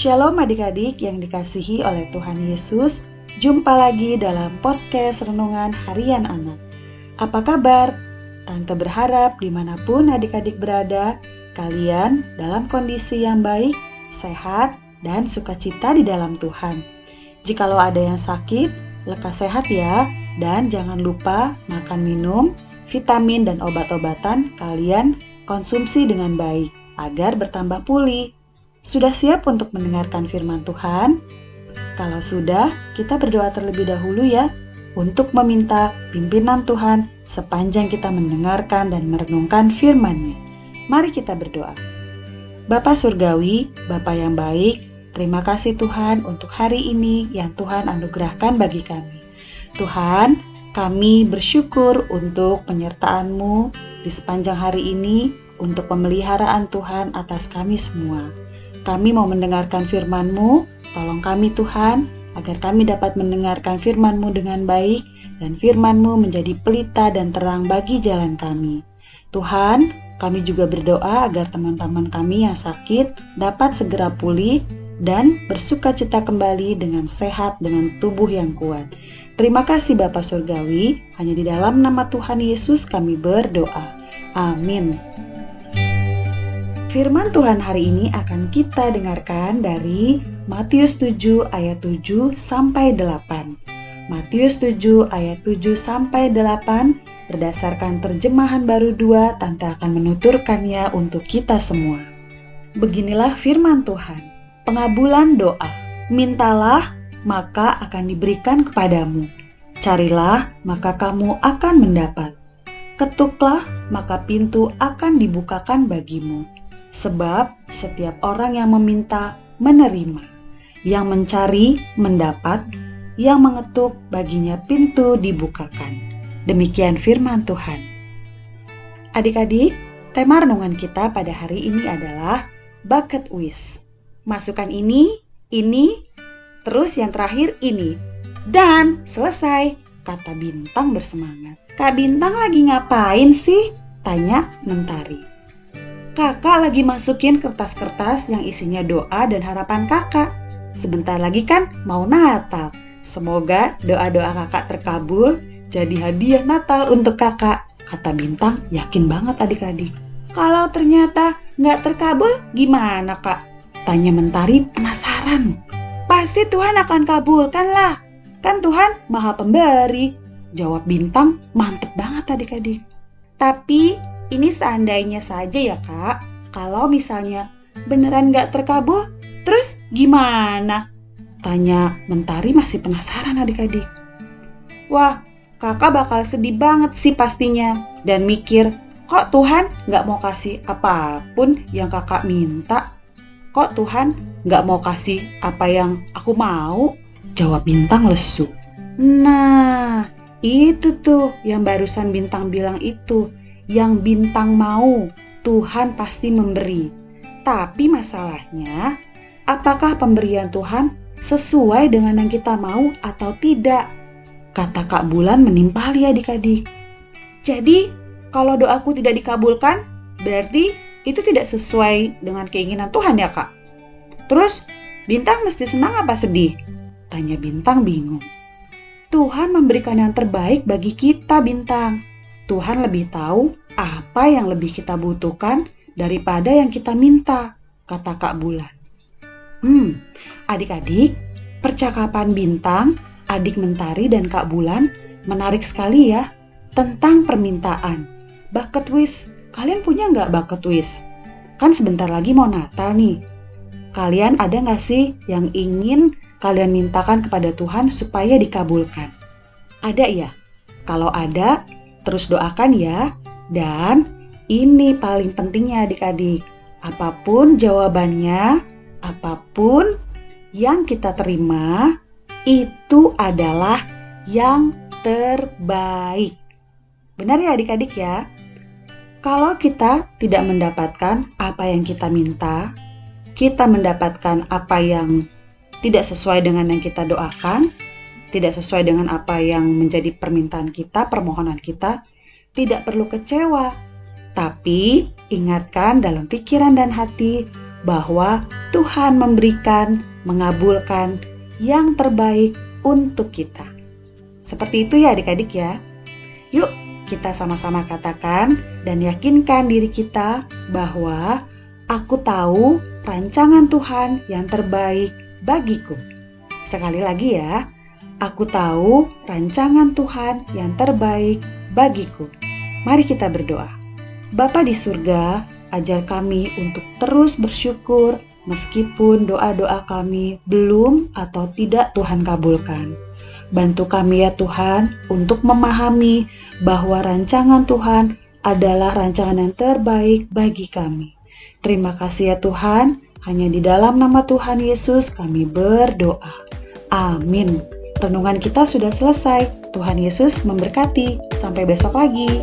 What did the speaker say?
Shalom adik-adik yang dikasihi oleh Tuhan Yesus. Jumpa lagi dalam podcast Renungan Harian Anak. Apa kabar? Tante berharap di mana pun adik-adik berada, kalian dalam kondisi yang baik, sehat, dan sukacita di dalam Tuhan. Jikalau ada yang sakit, lekas sehat ya, dan jangan lupa makan minum, vitamin dan obat-obatan kalian konsumsi dengan baik agar bertambah pulih. Sudah siap untuk mendengarkan firman Tuhan? Kalau sudah, kita berdoa terlebih dahulu ya untuk meminta pimpinan Tuhan sepanjang kita mendengarkan dan merenungkan firman-Nya. Mari kita berdoa. Bapa Surgawi, Bapa yang baik, terima kasih Tuhan untuk hari ini yang Tuhan anugerahkan bagi kami. Tuhan, kami bersyukur untuk penyertaan-Mu di sepanjang hari ini untuk pemeliharaan Tuhan atas kami semua. Kami mau mendengarkan firman-Mu, tolong kami Tuhan, agar kami dapat mendengarkan firman-Mu dengan baik, dan firman-Mu menjadi pelita dan terang bagi jalan kami. Tuhan, kami juga berdoa agar teman-teman kami yang sakit dapat segera pulih dan bersuka cita kembali dengan sehat dengan tubuh yang kuat. Terima kasih Bapak Surgawi, hanya di dalam nama Tuhan Yesus kami berdoa. Amin. Firman Tuhan hari ini akan kita dengarkan dari Matius 7 ayat 7 sampai 8. Matius 7 ayat 7 sampai 8 berdasarkan terjemahan baru 2 Tante akan menuturkannya untuk kita semua. Beginilah firman Tuhan. Pengabulan doa. Mintalah, maka akan diberikan kepadamu. Carilah, maka kamu akan mendapat. Ketuklah, maka pintu akan dibukakan bagimu sebab setiap orang yang meminta menerima, yang mencari mendapat, yang mengetuk baginya pintu dibukakan. Demikian firman Tuhan. Adik-adik, tema renungan kita pada hari ini adalah bucket wish. Masukkan ini, ini, terus yang terakhir ini. Dan selesai, kata Bintang bersemangat. Kak Bintang lagi ngapain sih? Tanya Mentari. Kakak lagi masukin kertas-kertas yang isinya doa dan harapan kakak. Sebentar lagi kan mau Natal. Semoga doa-doa kakak terkabul jadi hadiah Natal untuk kakak. Kata Bintang yakin banget adik-adik. Kalau ternyata nggak terkabul gimana kak? Tanya Mentari penasaran. Pasti Tuhan akan kabulkan lah. Kan Tuhan maha pemberi. Jawab Bintang mantep banget adik-adik. Tapi ini seandainya saja ya kak, kalau misalnya beneran gak terkabul, terus gimana? Tanya Mentari masih penasaran adik-adik. Wah, kakak bakal sedih banget sih pastinya. Dan mikir, kok Tuhan gak mau kasih apa pun yang kakak minta? Kok Tuhan gak mau kasih apa yang aku mau? Jawab Bintang lesu. Nah, itu tuh yang barusan Bintang bilang itu yang bintang mau, Tuhan pasti memberi. Tapi masalahnya, apakah pemberian Tuhan sesuai dengan yang kita mau atau tidak? Kata Kak Bulan menimpali adik-adik. Jadi, kalau doaku tidak dikabulkan, berarti itu tidak sesuai dengan keinginan Tuhan ya kak? Terus, Bintang mesti senang apa sedih? Tanya Bintang bingung. Tuhan memberikan yang terbaik bagi kita, Bintang. Tuhan lebih tahu apa yang lebih kita butuhkan daripada yang kita minta, kata Kak Bulan. Hmm, adik-adik, percakapan bintang, adik mentari dan Kak Bulan menarik sekali ya tentang permintaan. Bucket wish, kalian punya nggak bucket wish? Kan sebentar lagi mau Natal nih. Kalian ada nggak sih yang ingin kalian mintakan kepada Tuhan supaya dikabulkan? Ada ya? Kalau ada, Terus doakan ya. Dan ini paling pentingnya adik-adik. Apa pun jawabannya, apa pun yang kita terima, itu adalah yang terbaik. Benar ya adik-adik ya? Kalau kita tidak mendapatkan apa yang kita minta, kita mendapatkan apa yang tidak sesuai dengan yang kita doakan, tidak sesuai dengan apa yang menjadi permintaan kita, permohonan kita, tidak perlu kecewa. Tapi ingatkan dalam pikiran dan hati, bahwa Tuhan memberikan, mengabulkan yang terbaik untuk kita. Seperti itu ya adik-adik ya. Yuk kita sama-sama katakan dan yakinkan diri kita bahwa aku tahu rancangan Tuhan yang terbaik bagiku. Sekali lagi ya, aku tahu rancangan Tuhan yang terbaik bagiku. Mari kita berdoa. Bapa di surga, ajar kami untuk terus bersyukur meskipun doa-doa kami belum atau tidak Tuhan kabulkan. Bantu kami ya Tuhan untuk memahami bahwa rancangan Tuhan adalah rancangan yang terbaik bagi kami. Terima kasih ya Tuhan, hanya di dalam nama Tuhan Yesus kami berdoa. Amin. Renungan kita sudah selesai. Tuhan Yesus memberkati. Sampai besok lagi.